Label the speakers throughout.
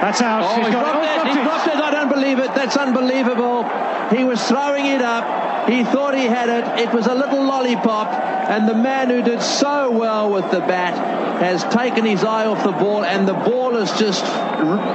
Speaker 1: That's out.
Speaker 2: Oh,
Speaker 1: He's
Speaker 2: he's
Speaker 1: got
Speaker 2: dropped
Speaker 1: oh,
Speaker 2: it. He's dropped it. I don't believe it. That's unbelievable. He was throwing it up. He thought he had it. It was a little lollipop. And the man who did so well with the bat has taken his eye off the ball, and the ball has just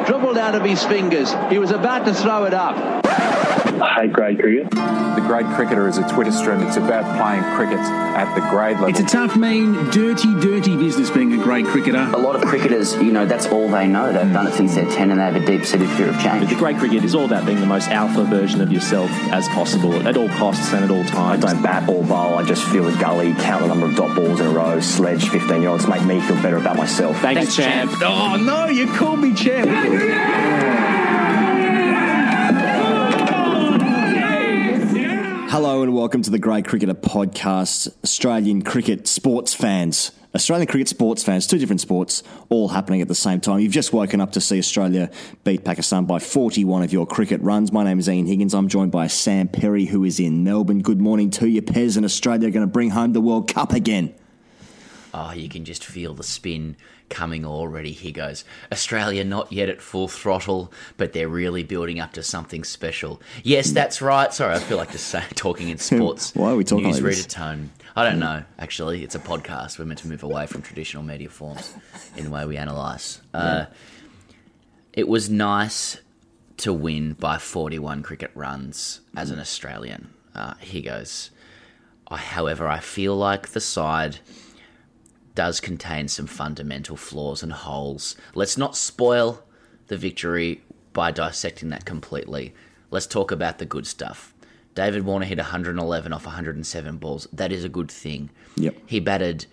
Speaker 2: dribbled out of his fingers. He was about to throw it up.
Speaker 3: I hate grade cricket.
Speaker 4: The Grade Cricketer is a Twitter stream. It's about playing cricket at the grade level.
Speaker 5: It's a tough, mean, dirty, dirty business being a great cricketer.
Speaker 6: A lot of cricketers, you know, that's all they know. They've done it since they're 10 and they have a deep-seated fear of change.
Speaker 7: The great cricket is all about being the most alpha version of yourself as possible at all costs and at all
Speaker 8: I don't bat or bowl. I just feel the gully, count the number of dot balls in a row, sledge 15 year olds, make me feel better about myself.
Speaker 7: Thanks, champ.
Speaker 5: Oh, no, you called me champ.
Speaker 9: Hello and welcome to the Grade Cricketer podcast. Australian cricket sports fans. Australian cricket sports fans, two different sports, all happening at the same time. You've just woken up to see Australia beat Pakistan by 41 of your cricket runs. My name is Ian Higgins. I'm joined by Sam Perry, who is in Melbourne. Good morning to you, Pez, and Australia are going to bring home the World Cup again.
Speaker 10: Oh, you can just feel the spin coming already. He goes, Australia not yet at full throttle, but they're really building up to something special. Yes, mm. that's right. Sorry, I feel like just talking in sports.
Speaker 9: Why are we talking like
Speaker 10: Newsreader
Speaker 9: this?
Speaker 10: tone. I don't know. Actually, it's a podcast. We're meant to move away from traditional media forms in the way we analyse. Uh, it was nice to win by 41 cricket runs as an Australian. Uh, he goes, I, however, I feel like the side does contain some fundamental flaws and holes. Let's not spoil the victory by dissecting that completely. Let's talk about the good stuff. David Warner hit 111 off 107 balls. That is a good thing.
Speaker 9: Yep.
Speaker 10: He batted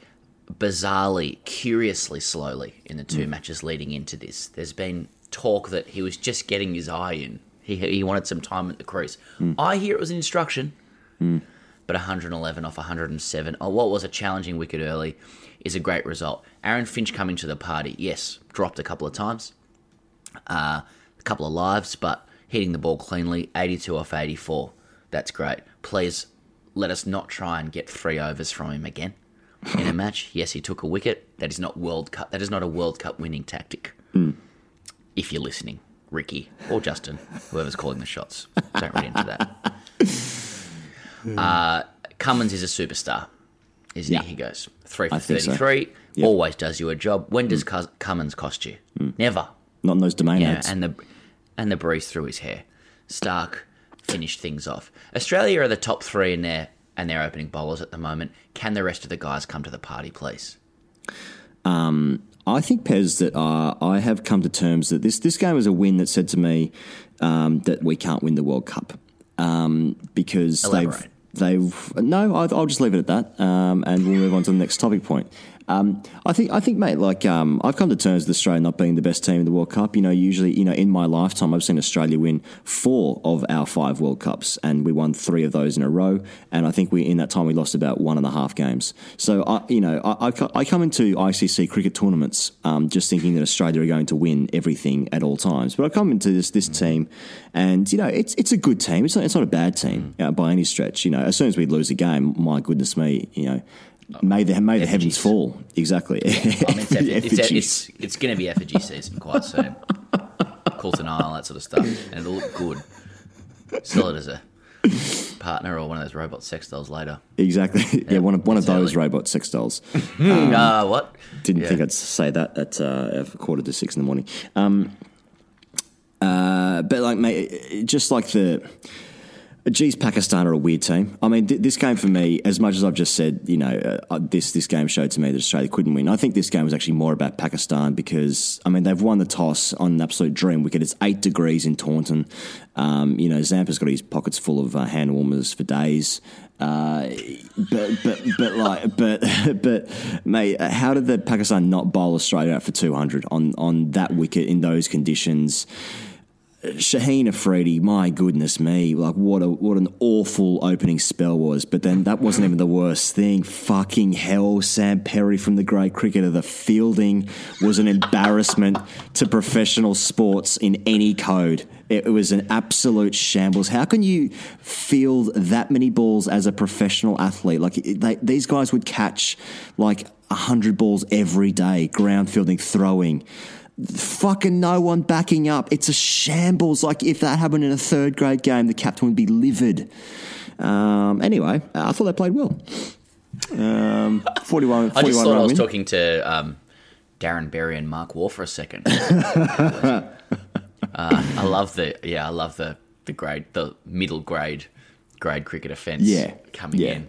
Speaker 10: bizarrely, curiously slowly in the two mm. matches leading into this. There's been talk that he was just getting his eye in. He, he wanted some time at the crease. Mm. I hear it was an instruction mm. but 111 off 107. Oh, what was a challenging wicket early is a great result. Aaron Finch coming to the party, yes, dropped a couple of times, uh, a couple of lives, but hitting the ball cleanly, 82 off 84. That's great. Please let us not try and get three overs from him again in a match. Yes, he took a wicket. That is not World Cup. That is not a World Cup winning tactic. Mm. If you're listening, Ricky or Justin, whoever's calling the shots, don't read into that. Uh, Cummins is a superstar, isn't
Speaker 9: Yeah.
Speaker 10: he? He goes three for
Speaker 9: think so.
Speaker 10: thirty-three. Always does you a job. When does mm. Cus- Cummins cost you? Mm. Never.
Speaker 9: Not in those domain
Speaker 10: Yeah,
Speaker 9: ads.
Speaker 10: and the and the breeze through his hair. Stark finished things off. Australia are the top three in their and their opening bowlers at the moment. Can the rest of the guys come to the party, please?
Speaker 9: I think, Pez, that uh, I have come to terms that this, this game was a win that said to me um, that we can't win the World Cup um, because
Speaker 10: Elaborate.
Speaker 9: they've they've no. I'll, I'll just leave it at that, um, and we'll move on to the next topic point. Um, I think, I think, mate. Like, um, I've come to terms with Australia not being the best team in the World Cup. You know, usually, you know, in my lifetime, I've seen Australia win four of our five World Cups, and we won three of those in a row. And I think we, in that time, we lost about one and a half games. So, I, you know, I, I I come into ICC cricket tournaments um, just thinking that Australia are going to win everything at all times. But I come into this this team, and you know, it's it's a good team. It's not, it's not a bad team uh, by any stretch. You know, as soon as we lose a game, my goodness me, you know. May the may the heavens fall. Exactly.
Speaker 10: I mean, it's, effi- it's,
Speaker 9: Effigies.
Speaker 10: it's, it's going to be effigy season quite soon. Coulter Nile, that sort of stuff, and it'll look good. Sell it as a partner or one of those robot sex dolls later.
Speaker 9: Exactly. Yeah, one of one of those
Speaker 10: early.
Speaker 9: robot sex dolls.
Speaker 10: Ah, what?
Speaker 9: Didn't
Speaker 10: Yeah.
Speaker 9: think I'd say that at uh, quarter to six in the morning. Um, uh, but like, mate, just like the. Geez, Pakistan are a weird team. I mean, th- this game for me, as much as I've just said, you know, uh, this this game showed to me that Australia couldn't win. I think this game was actually more about Pakistan because I mean they've won the toss on an absolute dream wicket. It's eight degrees in Taunton. Um, you know, Zampa's got his pockets full of uh, hand warmers for days. Uh, but but but like but but mate, how did the Pakistan not bowl Australia out for two hundred on on that wicket in those conditions? Shaheen Afridi, my goodness me, like what a what an awful opening spell was. But then that wasn't even the worst thing. Fucking hell, Sam Perry from the great cricketer. The fielding was an embarrassment to professional sports in any code. It was an absolute shambles. How can you field that many balls as a professional athlete? Like they, these guys would catch like hundred balls every day, ground fielding, throwing fucking no one backing up. It's a shambles. Like if that happened in a third grade game, the captain would be livid. Um, anyway, I thought they played well. Um, 41, 41
Speaker 10: I just thought I was
Speaker 9: win.
Speaker 10: talking to um, Darren Berry and Mark Waugh for a second. uh, I love the yeah, I love the the grade, the middle grade grade cricket offence.
Speaker 9: Yeah,
Speaker 10: coming
Speaker 9: yeah.
Speaker 10: in.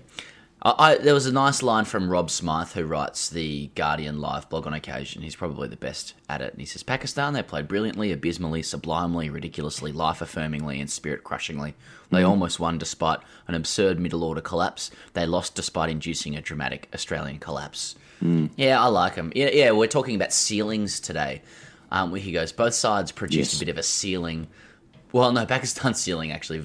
Speaker 10: I, I, there was a nice line from Rob Smyth, who writes the Guardian live blog on occasion. He's probably the best at it. And he says, Pakistan, they played brilliantly, abysmally, sublimely, ridiculously, life affirmingly, and spirit crushingly. They
Speaker 9: Mm.
Speaker 10: almost won despite an absurd middle order collapse. They lost despite inducing a dramatic Australian collapse.
Speaker 9: Mm.
Speaker 10: Yeah, I like him. Yeah, yeah, we're talking about ceilings today. Um, where he goes, both sides produced
Speaker 9: Yes.
Speaker 10: a bit of a ceiling. Well, no, Pakistan's ceiling actually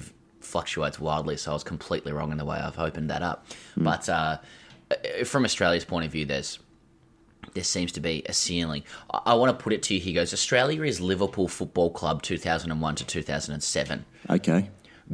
Speaker 10: fluctuates wildly, so I was completely wrong in the way I've opened that up. But uh, uh, from Australia's point of view, there's there seems to be a ceiling. I, I want to put it to you. He goes, Australia is Liverpool Football Club 2001 to 2007
Speaker 9: Okay.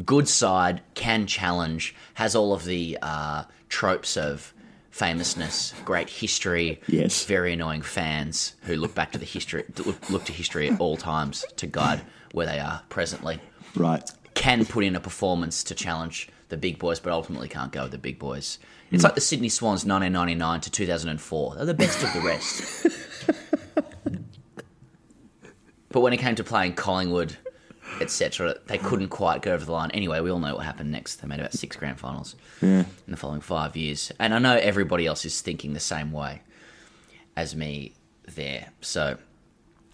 Speaker 10: good side, can challenge, has all of the uh, tropes of famousness, great history,
Speaker 9: Yes.
Speaker 10: very annoying fans who look back to the history, look, look to history at all times to guide where they are presently.
Speaker 9: Right.
Speaker 10: Can put in a performance to challenge the big boys, but ultimately can't go with the big boys. It's like the Sydney Swans 1999 to 2004. They're the best of the rest. but when it came to playing Collingwood, etc., they couldn't quite go over the line. Anyway, we all know what happened next. They made about six grand finals
Speaker 9: Yeah.
Speaker 10: in the following five years. And I know everybody else is thinking the same way as me there. So,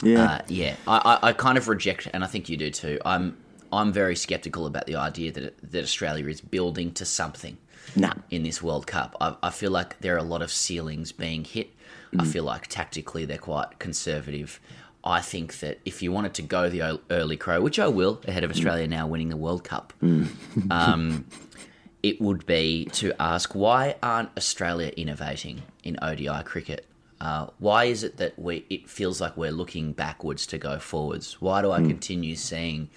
Speaker 9: Yeah.
Speaker 10: uh, yeah, I, I, I kind of reject, and I think you do too. I'm I'm very skeptical about the idea that that Australia is building to something
Speaker 9: Nah.
Speaker 10: in this World Cup. I, I feel like there are a lot of ceilings being hit. I feel like tactically they're quite conservative. I think that if you wanted to go the early crow, which I will, ahead of Australia now winning the World Cup, um, it would be to ask why aren't Australia innovating in ODI cricket? Uh, why is it that we it feels like we're looking backwards to go forwards? Why do I continue seeing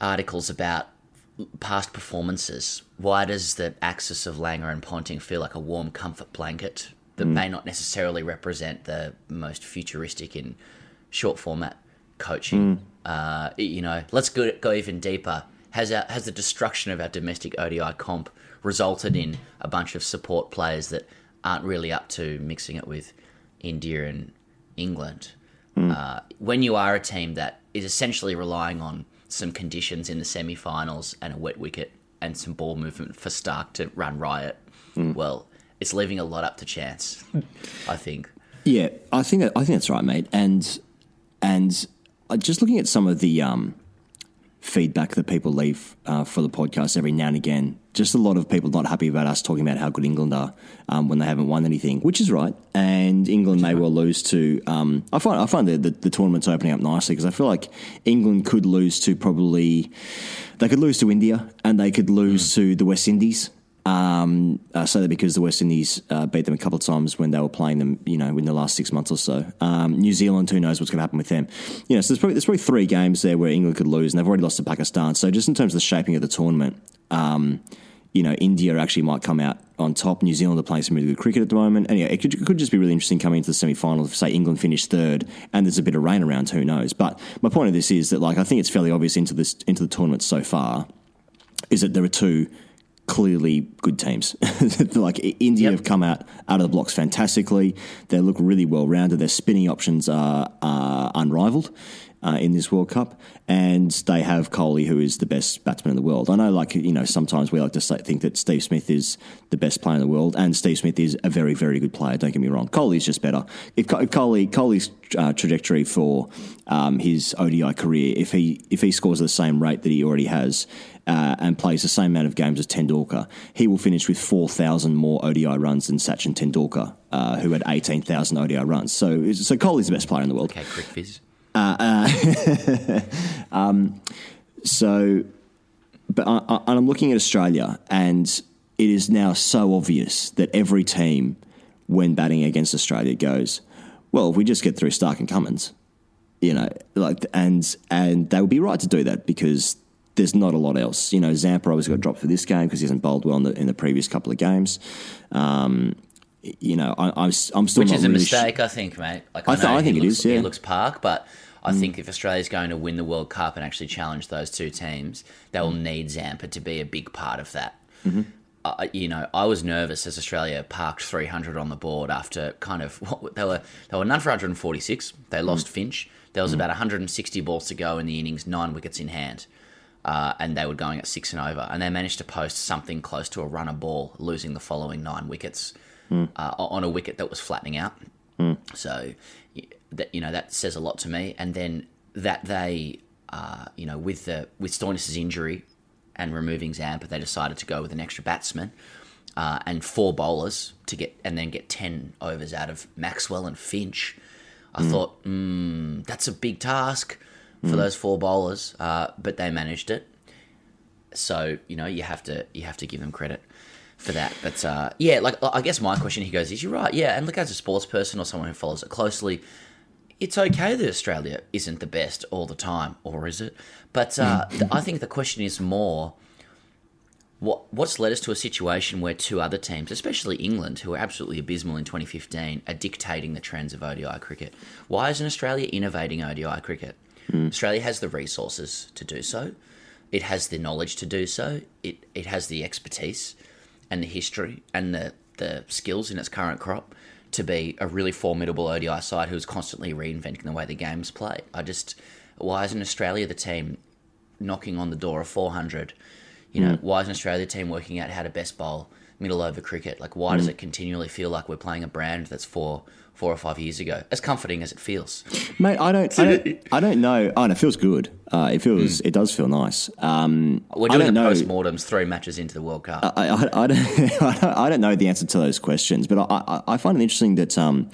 Speaker 10: articles about past performances? Why does the axis of Langer and Ponting feel like a warm comfort blanket that may not necessarily represent the most futuristic in short format coaching? Uh, you know, let's go, go even deeper. Has our, has the destruction of our domestic ODI comp resulted in a bunch of support players that aren't really up to mixing it with India and England? Uh, when you are a team that is essentially relying on some conditions in the semi-finals and a wet wicket and some ball movement for Stark to run riot, well, it's leaving a lot up to chance. I think.
Speaker 9: Yeah, I think that, I think that's right, mate. And and uh, just looking at some of the um, feedback that people leave uh, for the podcast every now and again, just a lot of people not happy about us talking about how good England are um, when they haven't won anything, which is right. And England may well lose to. Um, I find I find the, the, the tournament's opening up nicely because I feel like England could lose to probably they could lose to India and they could lose to the West Indies. Um, uh, so that because the West Indies uh, beat them a couple of times when they were playing them, you know, in the last six months or so. Um, New Zealand, who knows what's going to happen with them? You know, so there's probably, there's probably three games there where England could lose, and they've already lost to Pakistan. So just in terms of the shaping of the tournament, um, you know, India actually might come out on top. New Zealand are playing some really good cricket at the moment. And yeah, it could, it could just be really interesting coming into the semi-finals if, say, England finish third and there's a bit of rain around, who knows? But my point of this is that, like, I think it's fairly obvious into this into the tournament so far is that there are two clearly good teams. like India have come out out of the blocks fantastically. They look really well rounded. Their spinning options are, are unrivaled. Uh, in this World Cup, and they have Kohli, who is the best batsman in the world. I know, like you know, sometimes we like to say, think that Steve Smith is the best player in the world, and Steve Smith is a very, very good player. Don't get me wrong. Kohli's just better. If Kohli, Kohli's uh, trajectory for um, his ODI career, if he if he scores at the same rate that he already has, uh, and plays the same amount of games as Tendulkar, he will finish with 4,000 more ODI runs than Sachin Tendulkar, uh, who had 18,000 ODI runs. So, so Kohli's the best player in the world.
Speaker 10: Okay, quick fizz.
Speaker 9: Uh, uh, um, so, but I, I, I'm looking at Australia, and it is now so obvious that every team, when batting against Australia, goes, well, if we just get through Stark and Cummins, you know, like, and and they would be right to do that because there's not a lot else. You know, Zampa obviously got dropped for this game because he hasn't bowled well in the, in the previous couple of games. Um, you know, I, I'm, I'm still
Speaker 10: which is a
Speaker 9: really
Speaker 10: mistake, sh- I think, mate. Like,
Speaker 9: I, th- I think it
Speaker 10: looks,
Speaker 9: is. Yeah,
Speaker 10: he looks park, but I
Speaker 9: Mm.
Speaker 10: think if Australia's going to win the World Cup and actually challenge those two teams, they
Speaker 9: Mm.
Speaker 10: will need Zampa to be a big part of that.
Speaker 9: Mhm.
Speaker 10: Uh, you know, I was nervous as Australia parked 300 on the board after kind of what they were. They were none for 146. They lost
Speaker 9: Mm.
Speaker 10: Finch. There was about 160 balls to go in the innings, nine wickets in hand. Uh, and they were going at six and over, and they managed to post something close to a run a ball, losing the following nine wickets
Speaker 9: Mm.
Speaker 10: uh, on a wicket that was flattening out.
Speaker 9: Mm.
Speaker 10: So that you know that says a lot to me. And then that they, uh, you know, with the with Stoinis's injury and removing Zampa, they decided to go with an extra batsman uh, and four bowlers to get and then get ten overs out of Maxwell and Finch. I
Speaker 9: Mm.
Speaker 10: thought mm, that's a big task for
Speaker 9: Mm.
Speaker 10: those four bowlers, uh, but they managed it. So you know you have to you have to give them credit for that. But uh, yeah, like I guess my question he goes is you're right, yeah. And look, as a sports person or someone who follows it closely, it's okay that Australia isn't the best all the time, or is it? But uh, th- I think the question is more. What, what's led us to a situation where two other teams, especially England, who were absolutely abysmal in 2015, are dictating the trends of ODI cricket? Why isn't Australia innovating ODI cricket? Australia has the resources to do so. It has the knowledge to do so. It it has the expertise and the history and the, the skills in its current crop to be a really formidable ODI side who's constantly reinventing the way the game's played. I just why isn't Australia the team knocking on the door of 400? You know,
Speaker 9: Mm.
Speaker 10: why isn't Australia the team working out how to best bowl middle over cricket? Like, why does
Speaker 9: Mm.
Speaker 10: it continually feel like we're playing a brand that's four four or five years ago? As comforting as it feels.
Speaker 9: Mate, I don't, I don't, I don't know. Oh, and it feels good. Uh, it feels, it does feel nice. Um,
Speaker 10: We're
Speaker 9: I
Speaker 10: doing
Speaker 9: don't
Speaker 10: the
Speaker 9: know.
Speaker 10: post-mortems three matches into the World Cup.
Speaker 9: I, I, I, don't, I, don't, I don't know the answer to those questions, but I, I, I find it interesting that um,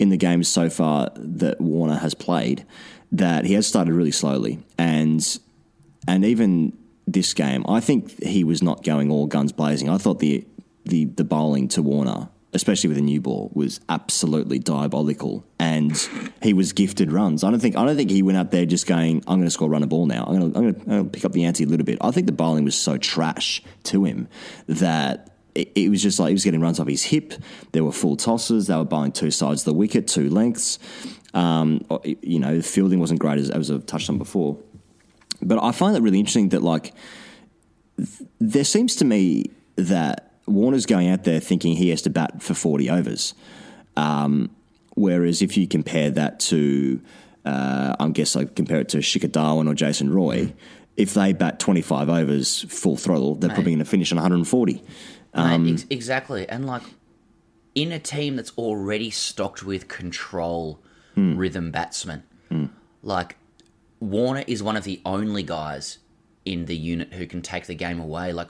Speaker 9: in the games so far that Warner has played, that he has started really slowly, and and even this game, I think he was not going all guns blazing. I thought the the the bowling to Warner, especially with a new ball, was absolutely diabolical, and he was gifted runs. I don't think I don't think he went up there just going, "I'm going to score run a ball now. I'm going to, I'm going to, I'm going to pick up the ante a little bit." I think the bowling was so trash to him that. It was just like he was getting runs off his hip. There were full tosses. They were bowling two sides of the wicket, two lengths. Um, you know, the fielding wasn't great as, as I've touched on before. But I find that really interesting that like th- there seems to me that Warner's going out there thinking he has to bat for 40 overs. Um, whereas if you compare that to, uh, I guess I compare it to Shikhar Dhawan or Jason Roy, if they bat 25 overs full throttle, they're
Speaker 10: Mate.
Speaker 9: probably going to finish on 140. Um,
Speaker 10: Mate, ex- exactly. And like in a team that's already stocked with control
Speaker 9: Hmm.
Speaker 10: rhythm batsmen, like Warner is one of the only guys in the unit who can take the game away. Like,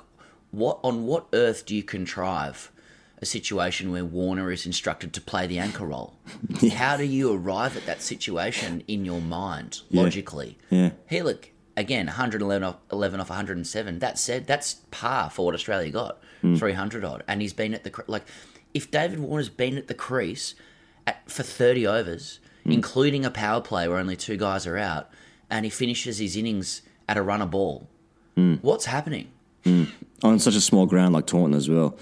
Speaker 10: what on what earth do you contrive a situation where Warner is instructed to play the anchor role? How do you arrive at that situation in your mind logically?
Speaker 9: Yeah.
Speaker 10: Hey, look, again, 111 off, 11 off 107. That said, that's par for what Australia got,
Speaker 9: Mm.
Speaker 10: 300 odd. And he's been at the, like, if David Warner's been at the crease at, for 30 overs,
Speaker 9: Mm.
Speaker 10: including a power play where only two guys are out, and he finishes his innings at a run a ball,
Speaker 9: Mm.
Speaker 10: what's happening?
Speaker 9: Mm. On such a small ground like Taunton as well.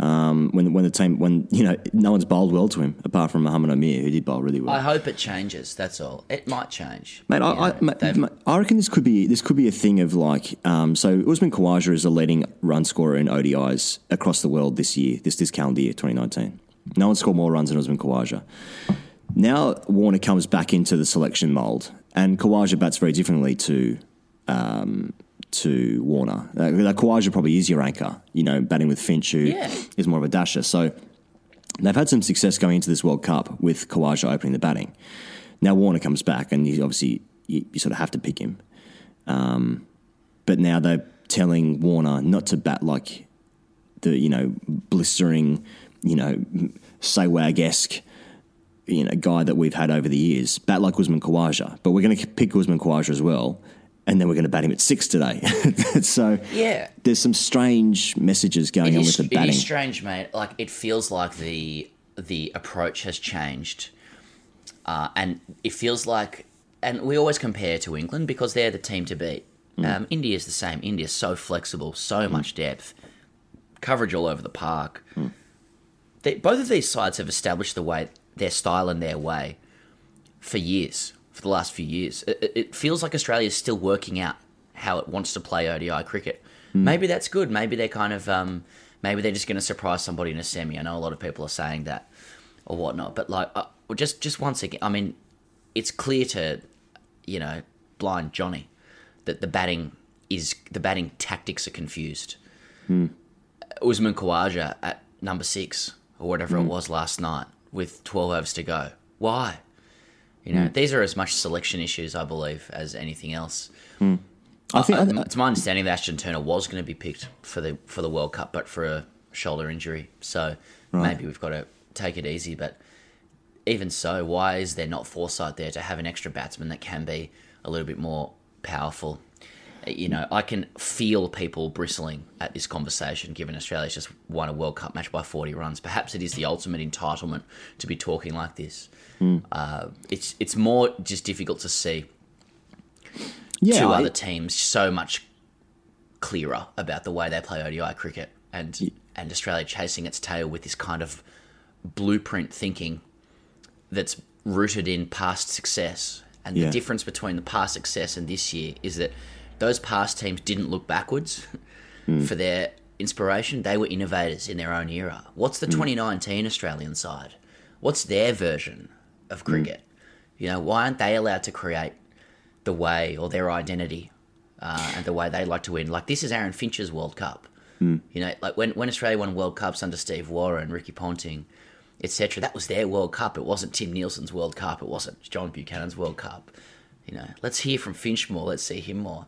Speaker 9: Um, when when the team when you know no one's bowled well to him apart from Muhammad Amir who did bowl really well.
Speaker 10: I hope it changes. That's all. It might change.
Speaker 9: Mate, I,
Speaker 10: know,
Speaker 9: I, mate, I reckon this could be this could be a thing of like um, so Usman Khawaja is the leading run scorer in ODIs across the world this year, this this calendar year, 2019. No one scored more runs than Usman Khawaja. Now Warner comes back into the selection mould, and Khawaja bats very differently to um, to Warner. Uh, like Khawaja probably is your anchor, you know, batting with Finch, who is
Speaker 10: Yeah.
Speaker 9: more of a dasher. So they've had some success going into this World Cup with Khawaja opening the batting. Now Warner comes back, and you obviously you, you sort of have to pick him. Um, but now they're telling Warner not to bat like the you know blistering, you know, Sehwag esque. You know, guy that we've had over the years, bat like Usman Khawaja, but we're going to pick Usman Khawaja as well, and then we're going to bat him at six today. so
Speaker 10: Yeah.
Speaker 9: there's some strange messages going
Speaker 10: It
Speaker 9: on
Speaker 10: is,
Speaker 9: with the
Speaker 10: it
Speaker 9: batting.
Speaker 10: is strange, mate. Like it feels like the the approach has changed, uh, and it feels like, and we always compare to England because they're the team to beat.
Speaker 9: Mm.
Speaker 10: Um, India's the same. India's so flexible, so much depth, coverage all over the park.
Speaker 9: Mm.
Speaker 10: They, both of these sides have established the way their style and their way for years, for the last few years. It, it- feels like Australia is still working out how it wants to play ODI cricket. Maybe that's good. Maybe they're kind of, um, maybe they're just going to surprise somebody in a semi. I know a lot of people are saying that or whatnot, but like, uh, just just once again, I mean, it's clear to, you know, blind Johnny that the batting is the batting tactics are confused. Usman Khawaja at number six or whatever it was last night with 12 overs to go. Why? You know, these are as much selection issues, I believe, as anything else.
Speaker 9: I think
Speaker 10: Uh, it's my understanding that Ashton Turner was going to be picked for the for the World Cup, but for a shoulder injury. So maybe we've got to take it easy. But even so, why is there not foresight there to have an extra batsman that can be a little bit more powerful? Uh, You know, I can feel people bristling at this conversation, given Australia's just won a World Cup match by 40 runs. Perhaps it is the ultimate entitlement to be talking like this. Mm. Uh, it's it's more just difficult to see
Speaker 9: yeah,
Speaker 10: two
Speaker 9: I-
Speaker 10: other teams so much clearer about the way they play ODI cricket, and and Australia chasing its tail with this kind of blueprint thinking that's rooted in past success. And
Speaker 9: Yeah.
Speaker 10: the difference between the past success and this year is that those past teams didn't look backwards mm. for their inspiration. They were innovators in their own era. What's the mm. 2019 Australian side? What's their version of cricket? You know, why aren't they allowed to create the way or their identity uh, and the way they like to win? Like this is Aaron Finch's World Cup. You know, like when when Australia won World Cups under Steve Waugh and Ricky Ponting, etc. That was their World Cup. It wasn't Tim Nielsen's World Cup. It wasn't John Buchanan's World Cup. You know, let's hear from Finch more. Let's see him more.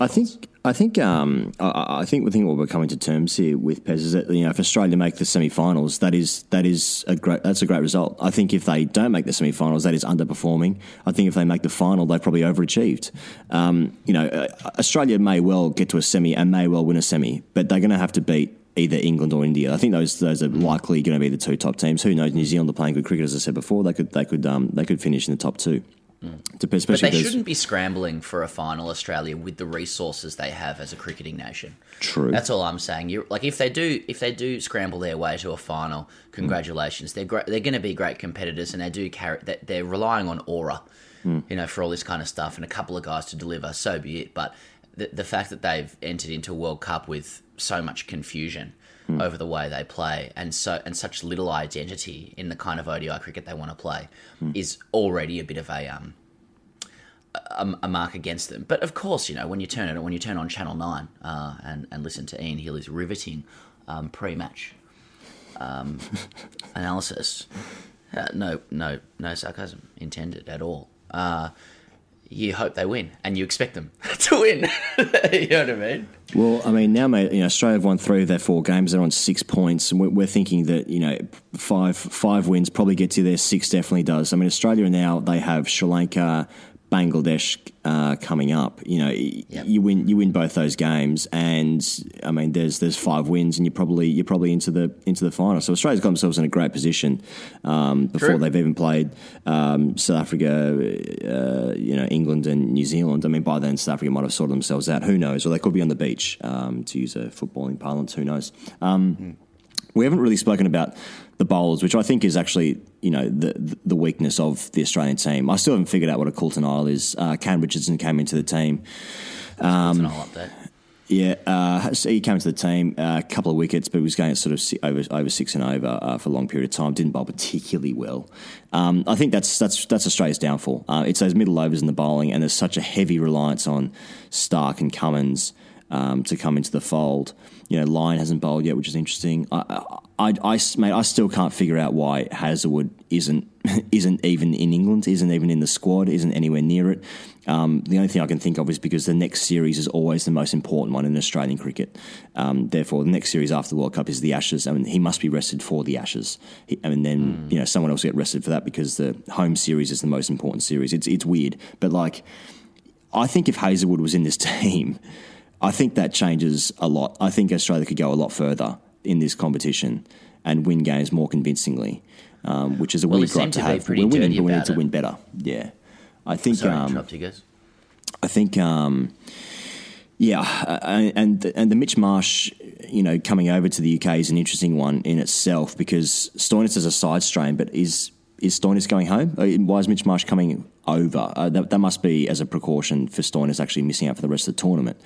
Speaker 9: I
Speaker 10: thoughts.
Speaker 9: think I think um, I, I think the thing what we're coming to terms here with Pez is that you know if Australia make the semi-finals, that is that is a great that's a great result. I think if they don't make the semi-finals, that is underperforming. I think if they make the final, they've probably overachieved. Um, you know, uh, Australia may well get to a semi and may well win a semi, but they're going to have to beat either England or India. I think those those are likely going to be the two top teams. Who knows? New Zealand are playing good cricket, as I said before. They could they could um, they could finish in the top two. Mm. Dep-
Speaker 10: But they shouldn't be scrambling for a final Australia with the resources they have as a cricketing nation.
Speaker 9: True.
Speaker 10: That's all I'm saying. You like if they do if they do scramble their way to a final, congratulations. They're great. They're going to be great competitors, and they do carry. That they're relying on aura, mm. you know, for all this kind of stuff, and a couple of guys to deliver. So be it. But the the fact that they've entered into a World Cup with so much confusion over the way they play, and so and such little identity in the kind of ODI cricket they want to play, is already a bit of a um a, a mark against them. But of course, you know when you turn it when you turn on Channel Nine uh, and and listen to Ian Healy's riveting um, pre-match um, analysis, uh, no no no sarcasm intended at all. Uh, you hope they win, and you expect them to win. you know what I mean?
Speaker 9: Well, I mean, now, mate, you know, Australia have won three of their four games. They're on six points, and we're, we're thinking that you know five five wins probably gets you there. Six definitely does. I mean, Australia now they have Sri Lanka, Bangladesh uh, coming up. You know, yep. you win you win both those games, and I mean, there's there's five wins, and you're probably you're probably into the into the final. So Australia's got themselves in a great position um, before True. they've even played um, South Africa, uh, you know, England and New Zealand. I mean, by then South Africa might have sorted themselves out. Who knows? Or they could be on the beach, um, to use a footballing parlance. Who knows? Mm. We haven't really spoken about the bowlers, which I think is actually you know the the weakness of the Australian team. I still haven't figured out what a Coulter Nile is. Uh, Kane Richardson came into the team.
Speaker 10: Um, up there.
Speaker 9: Yeah, uh, he came to the team uh, a couple of wickets, but he was going sort of over over six and over uh, for a long period of time. Didn't bowl particularly well. Um, I think that's that's that's Australia's downfall. Uh, it's those middle overs in the bowling, and there's such a heavy reliance on Stark and Cummins um, to come into the fold. You know, Lyon hasn't bowled yet, which is interesting. I, I, I, mate, I still can't figure out why Hazlewood isn't isn't even in England, isn't even in the squad, isn't anywhere near it. Um, the only thing I can think of is because the next series is always the most important one in Australian cricket. Um, therefore, the next series after the World Cup is the Ashes. I mean, he must be rested for the Ashes. He, I mean, then mm. you know someone else get rested for that because the home series is the most important series. It's it's weird, but like, I think if Hazlewood was in this team. I think that changes a lot. I think Australia could go a lot further in this competition and win games more convincingly, um, which is a well, weird gripe to, to have. We're winning, but we need to win better. Yeah, I think.
Speaker 10: Sorry, um, you guys.
Speaker 9: I think. Um, yeah, uh, and and the Mitch Marsh, you know, coming over to the UK is an interesting one in itself because Stoinis is a side strain, but is is Stoinis going home? Uh, why is Mitch Marsh coming over? Uh, that, that, must be as a precaution for Stoinis actually missing out for the rest of the tournament.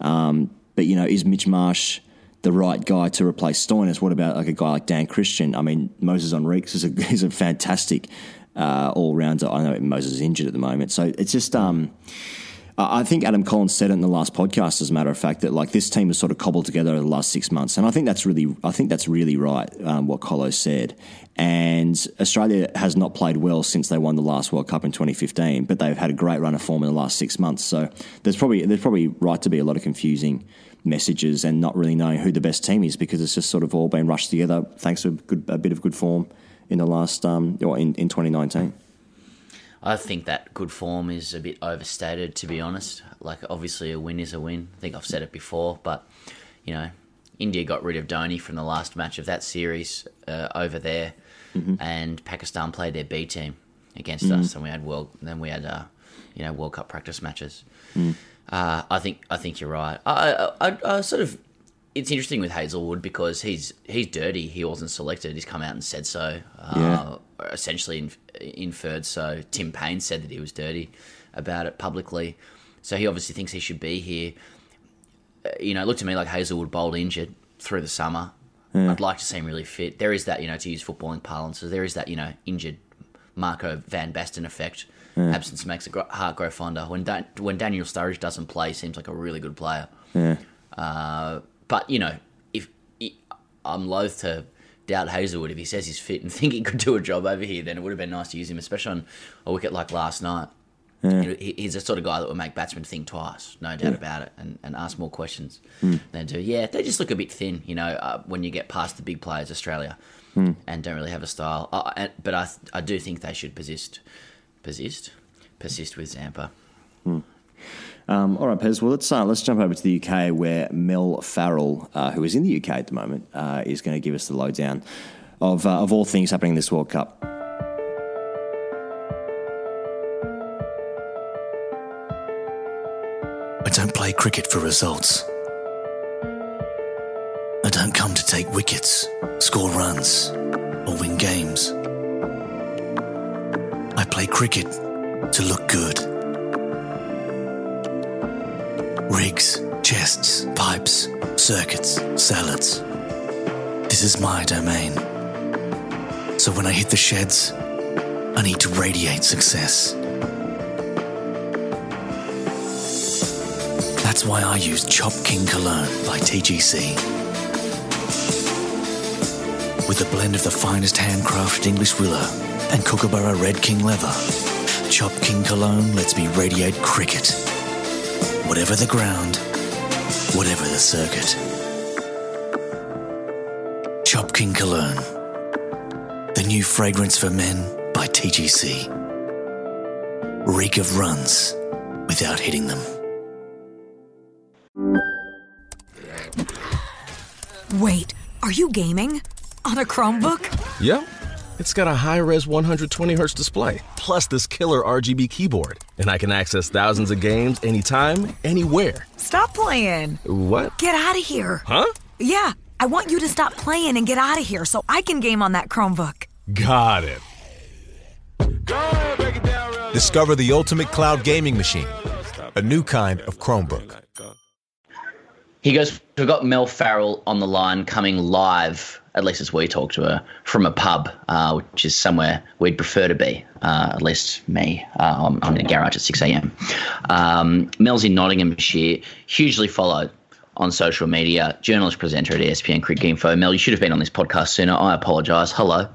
Speaker 9: Um, but you know, is Mitch Marsh the right guy to replace Stoinis? What about like a guy like Dan Christian? I mean, Moses Henriques is a is a fantastic uh, all rounder. I know Moses is injured at the moment, so it's just. Um, I think Adam Collins said it in the last podcast, as a matter of fact, that like this team has sort of cobbled together over the last six months, and I think that's really, I think that's really right. Um, what Colo said, and Australia has not played well since they won the last World Cup in 2015, but they've had a great run of form in the last six months. So there's probably there's probably right to be a lot of confusing messages and not really knowing who the best team is because it's just sort of all been rushed together thanks to a, good, a bit of good form in the last um, or in, in 2019.
Speaker 10: I think that good form is a bit overstated, to be honest. Like, obviously, a win is a win. I think I've said it before, but you know, India got rid of Dhoni from the last match of that series uh, over there, mm-hmm. and Pakistan played their B team against mm-hmm. us, and we had world. Then we had uh, you know World Cup practice matches. Mm. Uh, I think I think you're right. I, I, I, I sort of it's interesting with Hazlewood because he's he's dirty. He wasn't selected. He's come out and said so. Uh, yeah. Essentially inf- inferred so. Tim Paine said that he was dirty about it publicly. So he obviously thinks he should be here. Uh, you know, it looked to me like Hazlewood bowled injured through the summer. Yeah. I'd like to see him really fit. There is that, you know, to use footballing parlance, there is that, you know, injured Marco van Basten effect. Yeah. Absence makes a heart grow fonder. When when Daniel Sturridge doesn't play, he seems like a really good player.
Speaker 9: Yeah.
Speaker 10: Uh, but you know, if I'm loath to doubt Hazlewood, if he says he's fit and think he could do a job over here, then it would have been nice to use him, especially on a wicket like last night. Yeah. He's the sort of guy that would make batsmen think twice, no doubt yeah. about it, and, and ask more questions mm. than do. Yeah, they just look a bit thin, you know, uh, when you get past the big players, Australia, mm. and don't really have a style. Uh, but I, I do think they should persist, persist, persist with Zampa.
Speaker 9: Mm. Um, all right, Pez. Well, let's uh, let's jump over to the UK where Mel Farrell, uh, who is in the UK at the moment, uh, is going to give us the lowdown of uh, of all things happening in this World Cup.
Speaker 1: I don't play cricket for results. I don't come to take wickets, score runs, or win games. Play cricket to look good. rigs, chests, pipes, circuits, salads. This is my domain. So when I hit the sheds, I need to radiate success. That's why I use Chop King Cologne by TGC. With a blend of the finest handcrafted English willow and Kookaburra Red King leather, Chop King Cologne lets me radiate cricket Whatever the ground, whatever the circuit. Chop King Cologne. The new fragrance for men by TGC. reek of runs without hitting them.
Speaker 11: Wait, are you gaming? On a Chromebook?
Speaker 12: Yep. It's got a high res 120 Hz display, plus this killer RGB keyboard. And I can access thousands of games anytime, anywhere.
Speaker 11: Stop playing.
Speaker 12: What?
Speaker 11: Get out of here.
Speaker 12: Huh?
Speaker 11: Yeah, I want you to stop playing and get out of here so I can game on that Chromebook.
Speaker 12: Got it.
Speaker 13: Discover the ultimate cloud gaming machine, a new kind of Chromebook.
Speaker 10: He goes, We've got Mel Farrell on the line coming live, at least as we talk to her, from a pub, uh, which is somewhere we'd prefer to be, uh, at least me. Uh, I'm, I'm in a garage at 6 a.m. Um, Mel's in Nottinghamshire, hugely followed on social media, journalist presenter at ESPN Cricket Info. Mel, you should have been on this podcast sooner. I apologise. Hello.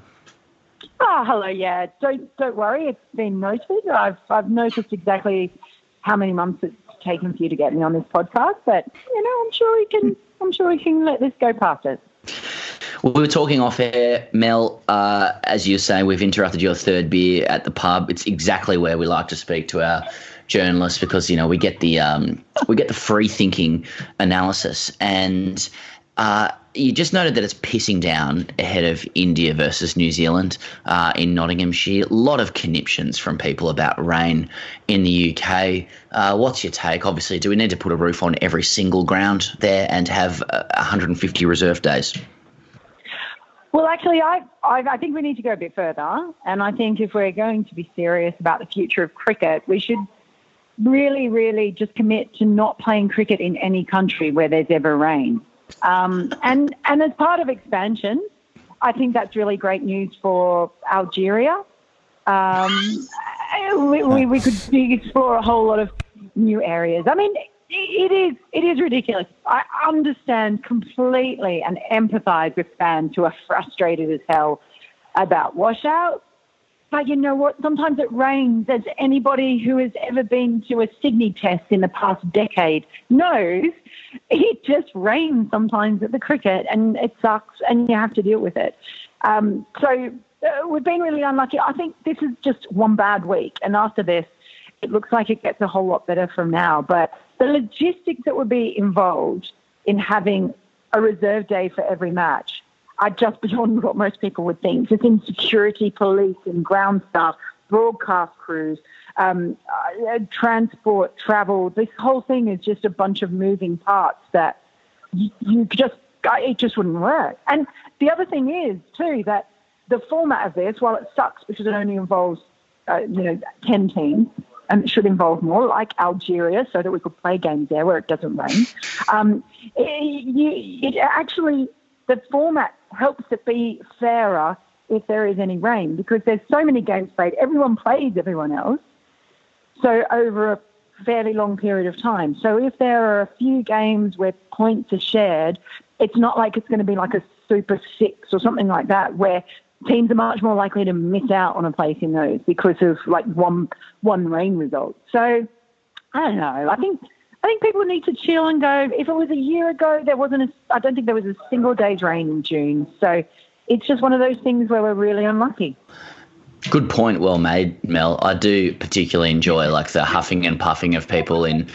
Speaker 14: Oh, hello. Yeah, don't don't worry. It's been noted. I've I've noticed exactly how many months it's taken for you to get me on this podcast, but you know, I'm sure we can. I'm sure we can let this go past it.
Speaker 10: We were talking off air, Mel. Uh, as you say, we've interrupted your third beer at the pub. It's exactly where we like to speak to our journalists because you know we get the um, we get the free thinking analysis, and uh, you just noted that it's pissing down ahead of India versus New Zealand uh, in Nottinghamshire. A lot of conniptions from people about rain in the UK. Uh, what's your take? Obviously, do we need to put a roof on every single ground there and have uh, 150 reserve days?
Speaker 14: Well, actually, I, I I think we need to go a bit further, and I think if we're going to be serious about the future of cricket, we should really, really just commit to not playing cricket in any country where there's ever rain. Um, and and as part of expansion, I think that's really great news for Algeria. Um, we, we, we could explore a whole lot of new areas. I mean, it is it is ridiculous. I understand completely and empathise with fans who are frustrated as hell about washouts. But you know what? Sometimes it rains. As anybody who has ever been to a Sydney test in the past decade knows, it just rains sometimes at the cricket, and it sucks, and you have to deal with it. Um, so uh, we've been really unlucky. I think this is just one bad week, and after this, it looks like it gets a whole lot better from now. But the logistics that would be involved in having a reserve day for every match are just beyond what most people would think. Just in security, police, and ground staff, broadcast crews, um, uh, transport, travel. This whole thing is just a bunch of moving parts that you, you just it just wouldn't work. And the other thing is too that the format of this, while it sucks because it only involves uh, you know ten teams, and it should involve more, like Algeria, so that we could play games there where it doesn't rain. Um, it, it actually the format helps it be fairer if there is any rain because there's so many games played. Everyone plays everyone else, so over a fairly long period of time. So if there are a few games where points are shared, it's not like it's going to be like a Super Six or something like that where teams are much more likely to miss out on a place in those because of like one one rain result. So I don't know. I think I think people need to chill and go. If it was a year ago, there wasn't a. I don't think there was a single day's rain in June. So it's just one of those things where we're really unlucky.
Speaker 10: Good point, well made, Mel. I do particularly enjoy like the huffing and puffing of people in,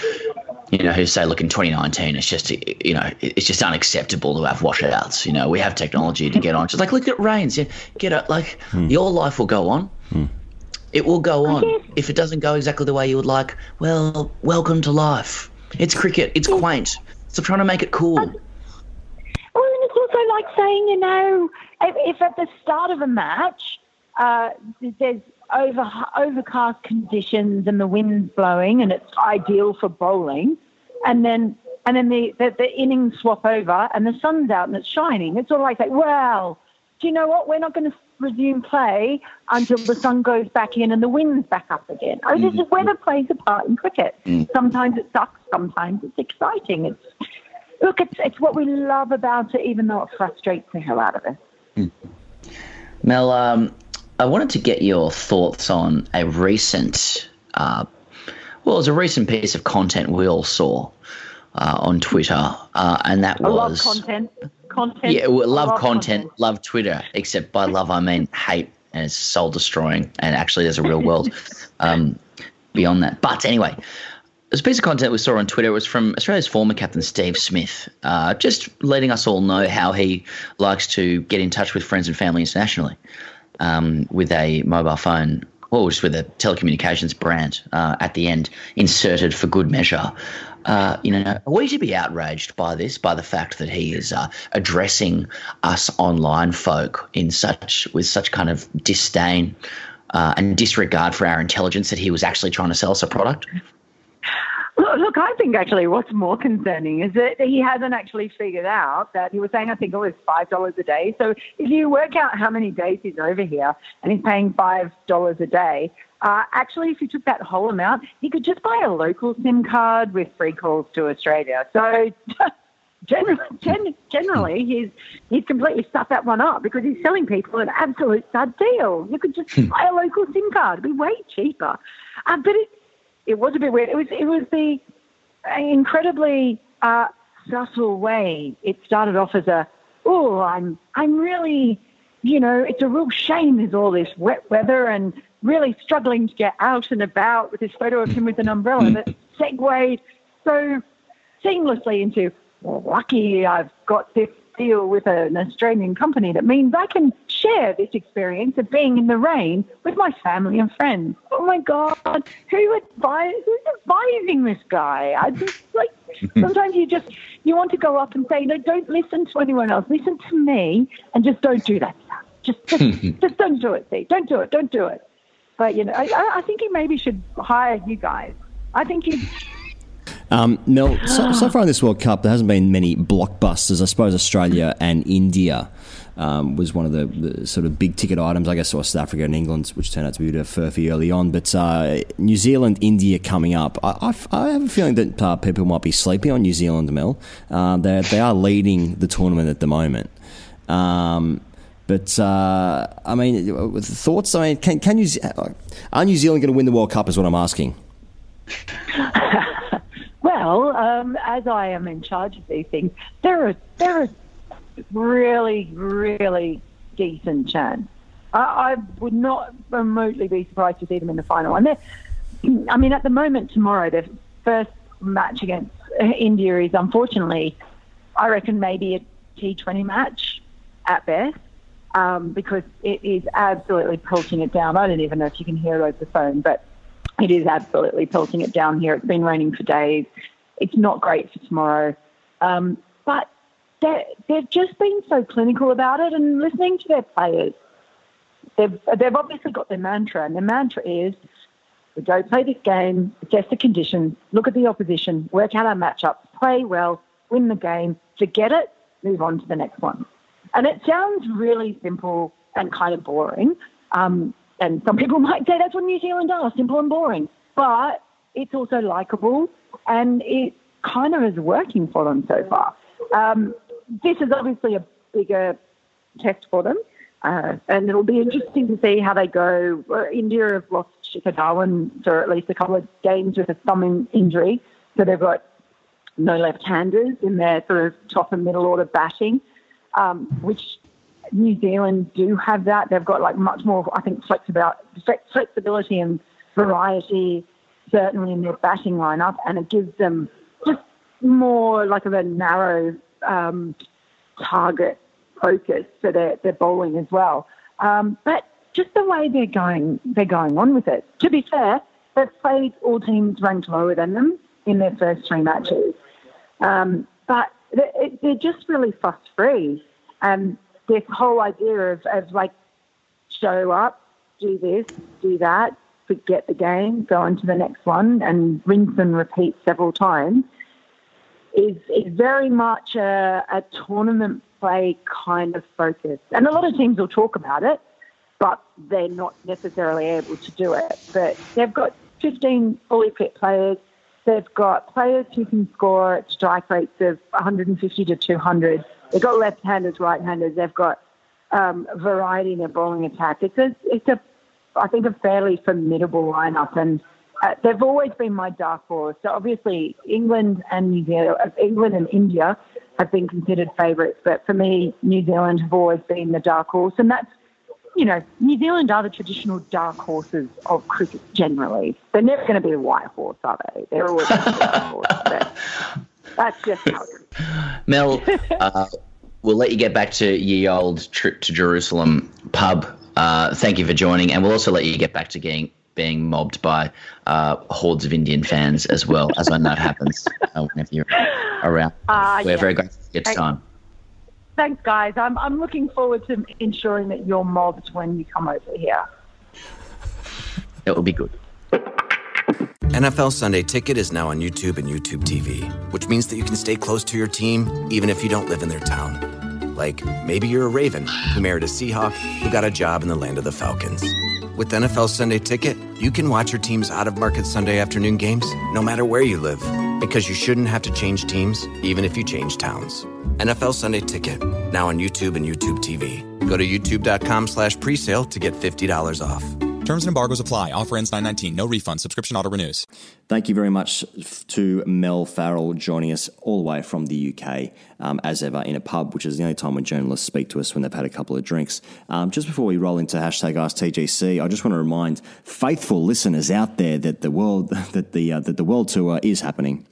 Speaker 10: you know, who say, look, in 2019, it's just, you know, it's just unacceptable to have washouts. You know, we have technology to get on. Just like, look, it rains. Yeah, get it. Like, your life will go on. It will go on. If it doesn't go exactly the way you would like, well, welcome to life. It's cricket. It's quaint. Stop trying to make it cool.
Speaker 14: Well, and it's also like saying, you know, if, if at the start of a match uh, there's over overcast conditions and the wind's blowing and it's ideal for bowling, and then and then the, the, the innings swap over and the sun's out and it's shining. It's of like, say, well, do you know what? We're not going to resume play until the sun goes back in and the wind's back up again. Mean, this is weather plays a part in cricket. Mm. Sometimes it sucks, sometimes it's exciting. It's look, it's it's what we love about it, even though it frustrates the hell out of us. Mm.
Speaker 10: Mel, um, I wanted to get your thoughts on a recent, uh, well, it was a recent piece of content we all saw uh, on Twitter, uh, and that
Speaker 14: I love
Speaker 10: was
Speaker 14: content. Content.
Speaker 10: yeah, well,
Speaker 14: I
Speaker 10: love content, love Twitter, except by love I mean hate, and it's soul destroying, and actually there's a real world. um, beyond that. But anyway, This piece of content we saw on Twitter. Was from Australia's former captain Steve Smith, uh, just letting us all know how he likes to get in touch with friends and family internationally um, with a mobile phone or just with a telecommunications brand uh, at the end inserted for good measure. Uh, you know, are we to be outraged by this, by the fact that he is uh, addressing us online folk in such with such kind of disdain uh, and disregard for our intelligence that he was actually trying to sell us a product?
Speaker 14: I think actually what's more concerning is that he hasn't actually figured out that he was saying, I think it was $5 a day. So if you work out how many days he's over here and he's paying $5 a day, uh, actually, if you took that whole amount, he could just buy a local SIM card with free calls to Australia. So generally, gen- generally he's, he's completely stuffed that one up because he's selling people an absolute stud deal. You could just buy a local SIM card. It'd be way cheaper. Uh, but it, it was a bit weird. It was it was the incredibly uh, subtle way it started off as a oh I'm I'm really you know it's a real shame there's all this wet weather and really struggling to get out and about with this photo of him with an umbrella that segued so seamlessly into well, lucky I've got this deal with an Australian company that means I can share this experience of being in the rain with my family and friends. Oh my God, who advise, who's advising this guy? I just like, sometimes you just, you want to go up and say, no, don't listen to anyone else. Listen to me and just don't do that. Just, just, just don't do it, see. Don't do it. Don't do it. But, you know, I, I think he maybe should hire you guys. I think you
Speaker 9: um, Mel, so, so, far in this World Cup, there hasn't been many blockbusters. I suppose Australia and India um, was one of the, the, sort of big ticket items. I guess or South Africa and England, which turned out to be a bit of furphy early on. But uh, New Zealand, India coming up. I, I, I have a feeling that uh, people might be sleeping on New Zealand, Mel. Uh, they are leading the tournament at the moment. Um, but uh, I mean, thoughts. I mean, can, can you are New Zealand going to win the World Cup? Is what I'm asking.
Speaker 14: Well, um, as I am in charge of these things, there are there are really really decent chance. I, I would not remotely be surprised to see them in the final. And I mean, at the moment tomorrow, their first match against India is unfortunately, I reckon maybe a T20 match at best. Um, because it is absolutely pelting it down. I don't even know if you can hear it over the phone, but it is absolutely pelting it down here. It's been raining for days. It's not great for tomorrow. Um, but they've just been so clinical about it and listening to their players. They've, they've obviously got their mantra, and their mantra is we go play this game, assess the conditions, look at the opposition, work out our matchups, play well, win the game, forget it, move on to the next one. And it sounds really simple and kind of boring. Um, and some people might say that's what New Zealand are, simple and boring. But it's also likable and it kind of is working for them so far. Um, this is obviously a bigger test for them. Uh, and it'll be interesting to see how they go. Uh, India have lost Shikhar Dhawan for at least a couple of games with a thumb injury, so they've got no left-handers in their sort of top and middle order batting, um, which New Zealand do have that. They've got like much more, I think, flexibility and variety, certainly in their batting lineup, and it gives them just more like of a narrow um, target focus for their, their bowling as well. Um, but just the way they're going, they're going on with it. To be fair, they've played all teams ranked lower than them in their first three matches, um, but they're just really fuss free. And this whole idea of, of like show up, do this, do that, forget the game, go on to the next one, and rinse and repeat several times is is very much a, a tournament play kind of focus. And a lot of teams will talk about it, but they're not necessarily able to do it. But they've got 15 fully fit players. They've got players who can score at strike rates of 150 to 200 They've got left-handers, right-handers. They've got um, variety in their bowling attack. It's a, it's a, I think, a fairly formidable lineup, and uh, they've always been my dark horse. So obviously, England and New Zealand, uh, England and India have been considered favourites, but for me, New Zealand have always been the dark horse, and that's you know, New Zealand are the traditional dark horses of cricket generally. They're never going to be a white horse, are they? They're always the dark horse. That's just how it is.
Speaker 10: Mel, uh, we'll let you get back to ye old trip to Jerusalem pub. Uh, thank you for joining, and we'll also let you get back to getting being mobbed by uh, hordes of Indian fans as well, as I know happens uh, whenever you're around.
Speaker 14: Uh,
Speaker 10: We're
Speaker 14: yeah.
Speaker 10: very grateful for your
Speaker 14: Thank-
Speaker 10: time.
Speaker 14: Thanks, guys. I'm, I'm looking forward to ensuring that you're mobbed when you come over here.
Speaker 10: It will be good.
Speaker 15: NFL Sunday Ticket is now on YouTube and YouTube TV, which means that you can stay close to your team even if you don't live in their town. Like maybe you're a Raven who married a Seahawk who got a job in the land of the Falcons. With NFL Sunday Ticket, you can watch your team's out of market Sunday afternoon games no matter where you live because you shouldn't have to change teams even if you change towns. NFL Sunday Ticket, now on YouTube and YouTube TV. Go to youtube.com slash presale to get $50 off.
Speaker 16: Terms and embargoes apply. Offer ends 919. No refund. Subscription auto renews.
Speaker 9: Thank you very much to Mel Farrell joining us all the way from the UK, um, as ever, in a pub, which is the only time when journalists speak to us when they've had a couple of drinks. Um, just before we roll into hashtag AskTGC, I just want to remind faithful listeners out there that the world that the uh, that the world tour is happening.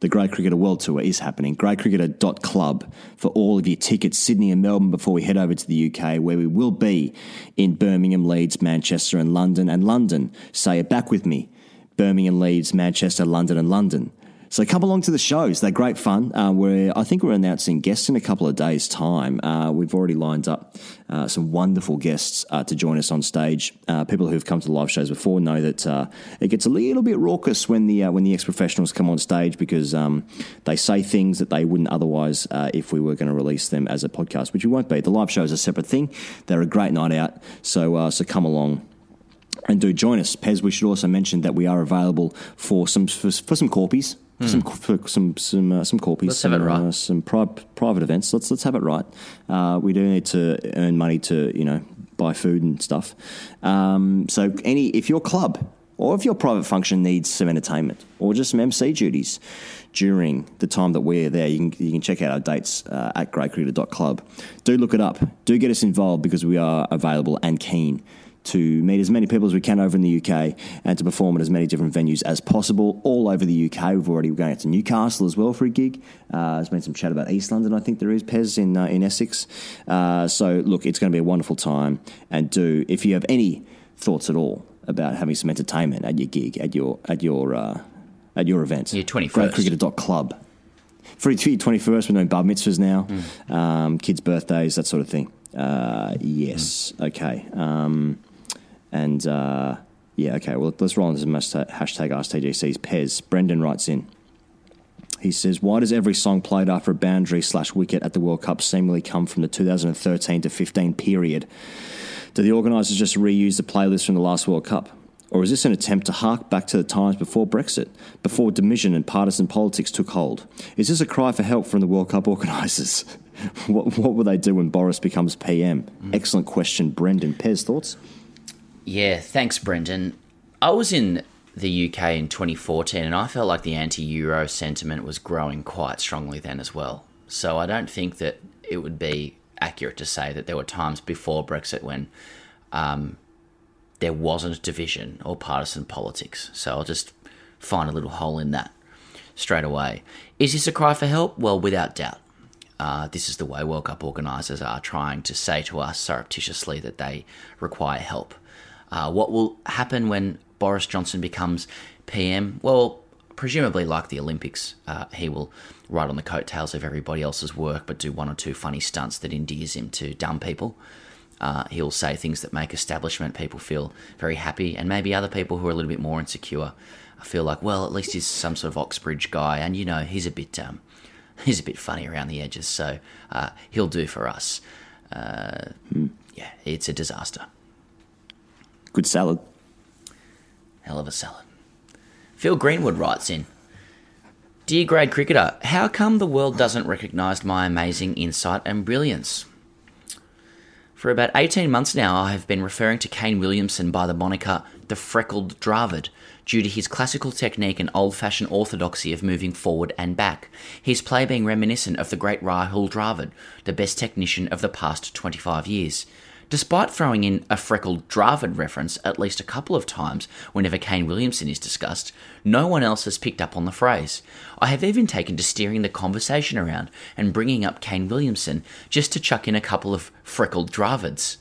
Speaker 9: The Grade Cricketer World Tour is happening. GreyCricketer.club for all of your tickets, Sydney and Melbourne, before we head over to the UK, where we will be in Birmingham, Leeds, Manchester, and London. And London, say it back with me Birmingham, Leeds, Manchester, London, and London. So come along to the shows. They're great fun. Uh, we're, I think we're announcing guests in a couple of days' time. Uh, we've already lined up uh, some wonderful guests uh, to join us on stage. Uh, people who've come to the live shows before know that uh, it gets a little bit raucous when the when the ex professionals come on stage because um, they say things that they wouldn't otherwise if we were going to release them as a podcast, which we won't be. The live show is a separate thing. They're a great night out. So so come along and do join us. Pez, we should also mention that we are available for some for, for some corpies. For some some some uh, some corpies,
Speaker 10: Let's have it
Speaker 9: some,
Speaker 10: right.
Speaker 9: uh, some pri- private events. Let's let's have it right. Uh, we do need to earn money to you know buy food and stuff. Um, so any if your club or if your private function needs some entertainment or just some MC duties during the time that we're there, you can you can check out our dates uh, at greycricketer.club. Do look it up. Do get us involved because we are available and keen to meet as many people as we can over in the UK and to perform at as many different venues as possible all over the UK. We've already going out to Newcastle as well for a gig. Uh, there's been some chat about East London, I think there is, Pez, in, uh, in Essex. Uh, so, look, it's going to be a wonderful time. And do, if you have any thoughts at all about having some entertainment at your gig, at your, at your, uh, at your event,
Speaker 10: Your 21st.
Speaker 9: greycricketer.club. For your 21st, we're doing bar mitzvahs now,
Speaker 10: Mm.
Speaker 9: um, kids' birthdays, that sort of thing. Uh, yes,
Speaker 10: Mm.
Speaker 9: okay. Um, and uh, yeah, okay, well, let's roll into some hashtag, hashtag AskTGC's Pez. Brendan writes in. He says, Why does every song played after a boundary slash wicket at the World Cup seemingly come from the 2013 to 15 period? Do the organisers just reuse the playlist from the last World Cup? Or is this an attempt to hark back to the times before Brexit, before division and partisan politics took hold? Is this a cry for help from the World Cup organisers? what, what will they do when Boris becomes PM? Excellent question, Brendan. Pez, thoughts?
Speaker 10: Yeah, thanks, Brendan. I was in the UK in 2014 and I felt like the anti Euro sentiment was growing quite strongly then as well. So I don't think that it would be accurate to say that there were times before Brexit when um, there wasn't division or partisan politics. So I'll just find a little hole in that straight away. Is this a cry for help? Well, without doubt. Uh, this is the way World Cup organisers are trying to say to us surreptitiously that they require help. Uh, what will happen when Boris Johnson becomes PM? Well, presumably, like the Olympics, uh, he will ride on the coattails of everybody else's work, but do one or two funny stunts that endears him to dumb people. Uh, he'll say things that make establishment people feel very happy, and maybe other people who are a little bit more insecure feel like, well, at least he's some sort of Oxbridge guy, and you know, he's a bit um, he's a bit funny around the edges, so uh, he'll do for us. Uh, Yeah, it's a disaster.
Speaker 9: Good salad.
Speaker 10: Hell of a salad. Phil Greenwood writes in Dear grade cricketer, how come the world doesn't recognise my amazing insight and brilliance? For about 18 months now, I have been referring to Kane Williamson by the moniker the Freckled Dravid due to his classical technique and old fashioned orthodoxy of moving forward and back, his play being reminiscent of the great Rahul Dravid, the best technician of the past 25 years. Despite throwing in a freckled Dravid reference at least a couple of times whenever Kane Williamson is discussed, no one else has picked up on the phrase. I have even taken to steering the conversation around and bringing up Kane Williamson just to chuck in a couple of freckled Dravids.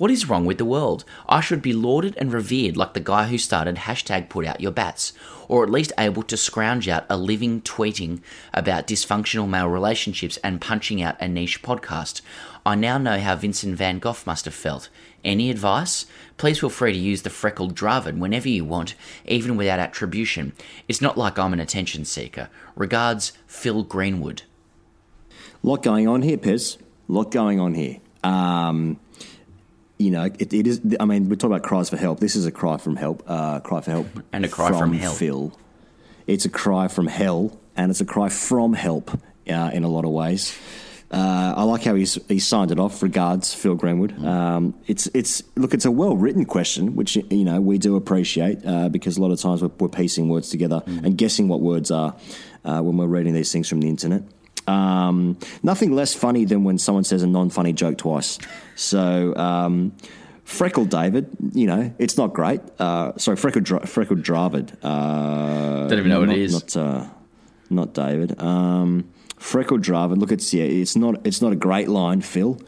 Speaker 10: What is wrong with the world? I should be lauded and revered like the guy who started hashtag put out your bats, or at least able to scrounge out a living tweeting about dysfunctional male relationships and punching out a niche podcast. I now know how Vincent van Gogh must have felt. Any advice? Please feel free to use the freckled Dravid whenever you want, even without attribution. It's not like I'm an attention seeker. Regards, Phil Greenwood.
Speaker 9: lot going on here, Pez. lot going on here. Um, you know, it, it is. I mean, we talk about cries for help. This is a cry from help. Uh, cry for help,
Speaker 10: And a cry from hell.
Speaker 9: Phil. It's a cry from hell, and it's a cry from help uh, in a lot of ways. Uh, I like how he's he signed it off. Regards, Phil Greenwood. Um, it's it's look, it's a well written question, which you know we do appreciate uh, because a lot of times we're, we're piecing words together and guessing what words are uh, when we're reading these things from the internet. Um, nothing less funny than when someone says a non-funny joke twice. So. Um, Freckled David, you know, it's not great. Uh, sorry, Freckled, Dra- Freckled Dravid. Uh,
Speaker 10: Don't even know what it is.
Speaker 9: Not, uh, not David. Um, Freckled Dravid. Look, it's yeah, it's not it's not a great line, Phil.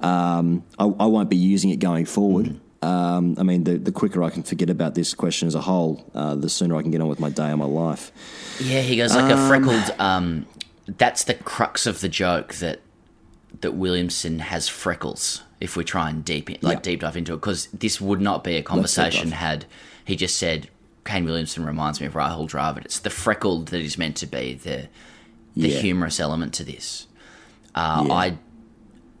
Speaker 9: Um, I, I won't be using it going forward. Um, I mean, the, the quicker I can forget about this question as a whole, uh, the sooner I can get on with my day and my life.
Speaker 10: Yeah, he goes like a
Speaker 9: Um,
Speaker 10: freckled. Um, that's the crux of the joke that that Williamson has freckles. If we try and deep like deep dive into it, because this would not be a conversation had he just said Kane Williamson reminds me of Rahul Dravid. It's the freckled that is meant to be the the
Speaker 9: Yeah.
Speaker 10: humorous element to this. Uh,
Speaker 9: Yeah.
Speaker 10: I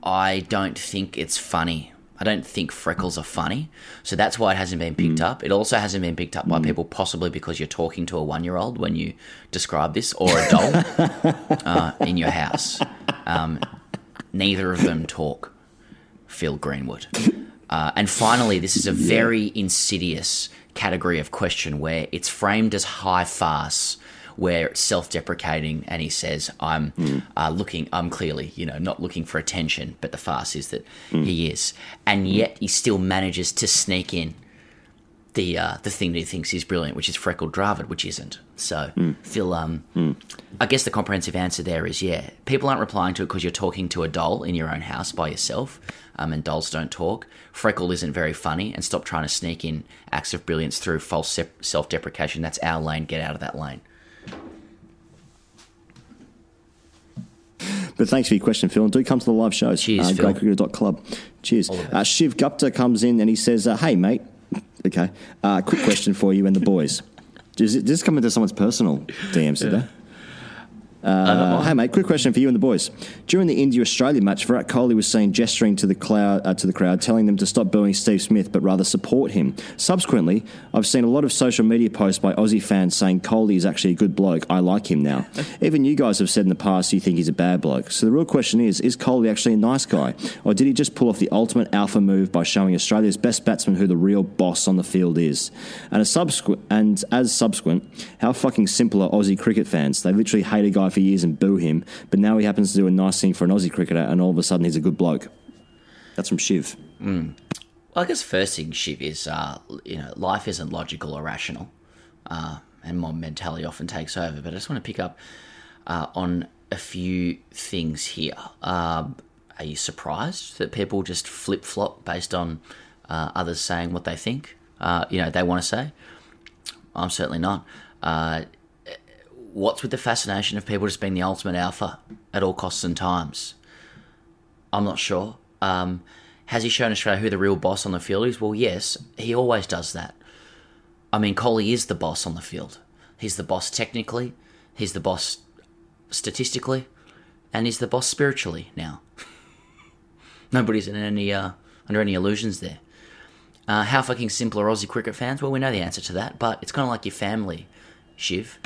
Speaker 10: I don't think it's funny. I don't think freckles are funny. So that's why it hasn't been picked
Speaker 9: Mm.
Speaker 10: up. It also hasn't been picked up by people, possibly because you're talking to a one year old when you describe this, or a doll uh, in your house. Um, neither of them talk, Phil Greenwood. Uh, and finally, this is a very insidious category of question where it's framed as high farce, where it's self-deprecating, and he says, "I'm uh, looking. I'm clearly, you know, not looking for attention, but the farce is that he is." And yet, he still manages to sneak in the uh, the thing that he thinks is brilliant, which is freckled Dravid, which isn't. So, Phil, um, I guess the comprehensive answer there is yeah. People aren't replying to it because you're talking to a doll in your own house by yourself, um, and dolls don't talk. Freckle isn't very funny, and stop trying to sneak in acts of brilliance through false sep- self-deprecation. That's our lane. Get out of that lane.
Speaker 9: But thanks for your question, Phil. And do come to the live shows.
Speaker 10: Cheers,
Speaker 9: uh,
Speaker 10: Phil.
Speaker 9: GreatCricketer.club. Cheers. Uh, Shiv Gupta comes in and he says, uh, Hey, mate. Okay. Uh, quick question for you and the boys. Does it, does this come into someone's personal DMs today? Uh, hey mate, quick question for you and the boys. During the India Australia match, Virat Kohli was seen gesturing to the cloud uh, to the crowd, telling them to stop booing Steve Smith, but rather support him. Subsequently, I've seen a lot of social media posts by Aussie fans saying Kohli is actually a good bloke. I like him now. Even you guys have said in the past you think he's a bad bloke. So the real question is: Is Kohli actually a nice guy, or did he just pull off the ultimate alpha move by showing Australia's best batsman who the real boss on the field is? And subsequent, and as subsequent, how fucking simple are Aussie cricket fans? They literally hate a guy for years and boo him, but now he happens to do a nice thing for an Aussie cricketer, and all of a sudden he's a good bloke. That's from Shiv.
Speaker 10: Well, I guess first thing, Shiv, is uh, you know life isn't logical or rational, uh, and mob mentality often takes over. But I just want to pick up uh, on a few things here. Um, are you surprised that people just flip flop based on uh, others saying what they think? Uh, you know they want to say. I'm certainly not. What's with the fascination of people just being the ultimate alpha at all costs and times? I'm not sure. Um, has he shown Australia who the real boss on the field is? Well, yes, he always does that. I mean, Kohli is the boss on the field. He's the boss technically, he's the boss statistically, and he's the boss spiritually now. Nobody's in any uh, under any illusions there. Uh, how fucking simple are Aussie cricket fans? Well, we know the answer to that, but it's kind of like your family, Shiv.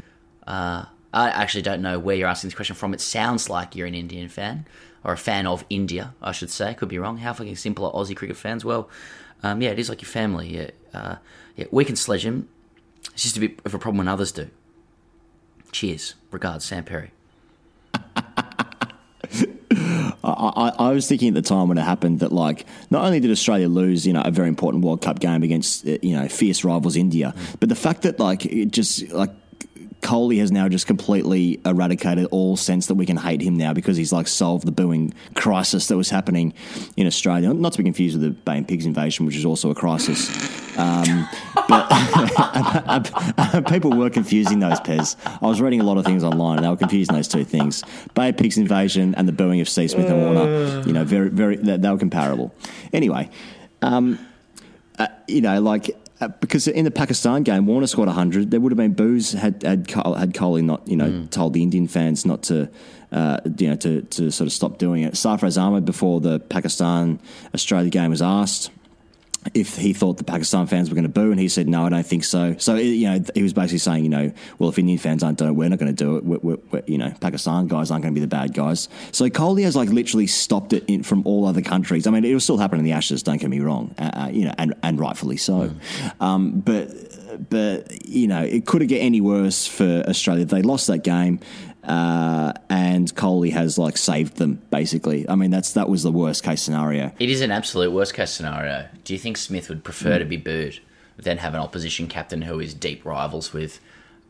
Speaker 10: Uh, I actually don't know where you're asking this question from. It sounds like you're an Indian fan, or a fan of India, I should say. Could be wrong. How fucking simple are Aussie cricket fans? Well, um, yeah, it is like your family. Yeah, uh, yeah, we can sledge him. It's just a bit of a problem when others do. Cheers. Regards, Sam Perry.
Speaker 9: I, I, I was thinking at the time when it happened that like not only did Australia lose, you know, a very important World Cup game against uh, you know fierce rivals India, but the fact that like it just like Kohli has now just completely eradicated all sense that we can hate him now because he's like solved the booing crisis that was happening in Australia. Not to be confused with the Bay and Pigs invasion, which is also a crisis. Um, but people were confusing those, Pez. I was reading a lot of things online and they were confusing those two things. Bay and Pigs invasion and the booing of C. Smith and Warner, you know, very, very, they, they were comparable. Anyway, um, uh, you know, like because in the Pakistan game, Warner scored 100. There would have been boos had had, had Kohli not you know
Speaker 10: Mm.
Speaker 9: told the Indian fans not to uh, you know to, to sort of stop doing it. Sarfraz Ahmed before the Pakistan Australia game was asked if he thought the Pakistan fans were going to boo, and he said no, I don't think so. So you know he was basically saying you know well if Indian fans aren't doing it, we're not going to do it. We're, we're, we're, you know Pakistan guys aren't going to be the bad guys. So Kohli has like literally stopped it in, from all other countries. I mean it will still happen in the Ashes. Don't get me wrong, uh, uh, you know and and rightfully so. Um, but but you know it couldn't get any worse for Australia. They lost that game. Uh, and Kohli has like saved them basically. I mean, that's that was the worst case scenario.
Speaker 10: It is an absolute worst case scenario. Do you think Smith would prefer to be booed than have an opposition captain who is deep rivals with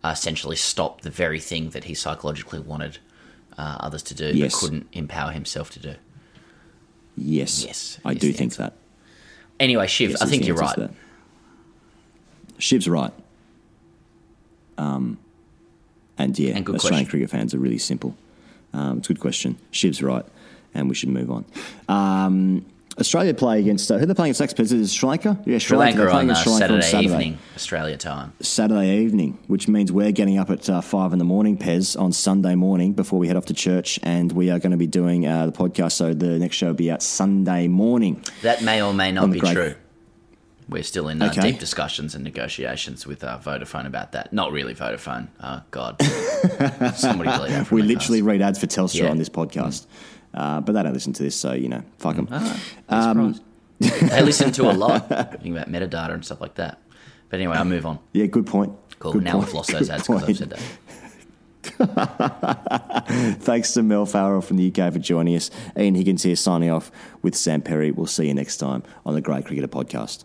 Speaker 10: uh, essentially stop the very thing that he psychologically wanted uh, others to do
Speaker 9: Yes.
Speaker 10: but couldn't empower himself to do?
Speaker 9: Yes,
Speaker 10: Yes,
Speaker 9: I do think that.
Speaker 10: Anyway, Shiv,
Speaker 9: Yes,
Speaker 10: I think you're right.
Speaker 9: that. Shiv's right. Um, and yeah,
Speaker 10: And
Speaker 9: Australian
Speaker 10: question.
Speaker 9: cricket fans are really simple. Um, it's a good question. Shiv's right, and we should move on. Um, Australia play against uh, who they're playing against next? Is it Sri Lanka? Yeah,
Speaker 10: Sri Lanka
Speaker 9: They're playing
Speaker 10: on uh,
Speaker 9: Sri Lanka
Speaker 10: Saturday, evening, Australia time.
Speaker 9: Saturday evening, which means we're getting up at uh, five in the morning, Pez, on Sunday morning before we head off to church, and we are going to be doing uh, the podcast. So the next show will be out Sunday morning.
Speaker 10: That may or may not be
Speaker 9: great-
Speaker 10: true. We're still in uh,
Speaker 9: Okay.
Speaker 10: deep discussions and negotiations with uh, Vodafone about that. Not really Vodafone. Oh, God. Somebody delete
Speaker 9: we literally read ads for Telstra
Speaker 10: Yeah.
Speaker 9: on this podcast, uh, but they don't listen to this, so you know, fuck them.
Speaker 10: Ah, I'm they listen to a lot, thinking about metadata and stuff like that. But anyway, I'll move on.
Speaker 9: Yeah, good point.
Speaker 10: Cool.
Speaker 9: Good
Speaker 10: now
Speaker 9: point.
Speaker 10: we've lost those
Speaker 9: Good
Speaker 10: ads because I've said that.
Speaker 9: Thanks to Mel Farrell from the UK for joining us. Ian Higgins here signing off with Sam Perry. We'll see you next time on the Grade Cricketer Podcast.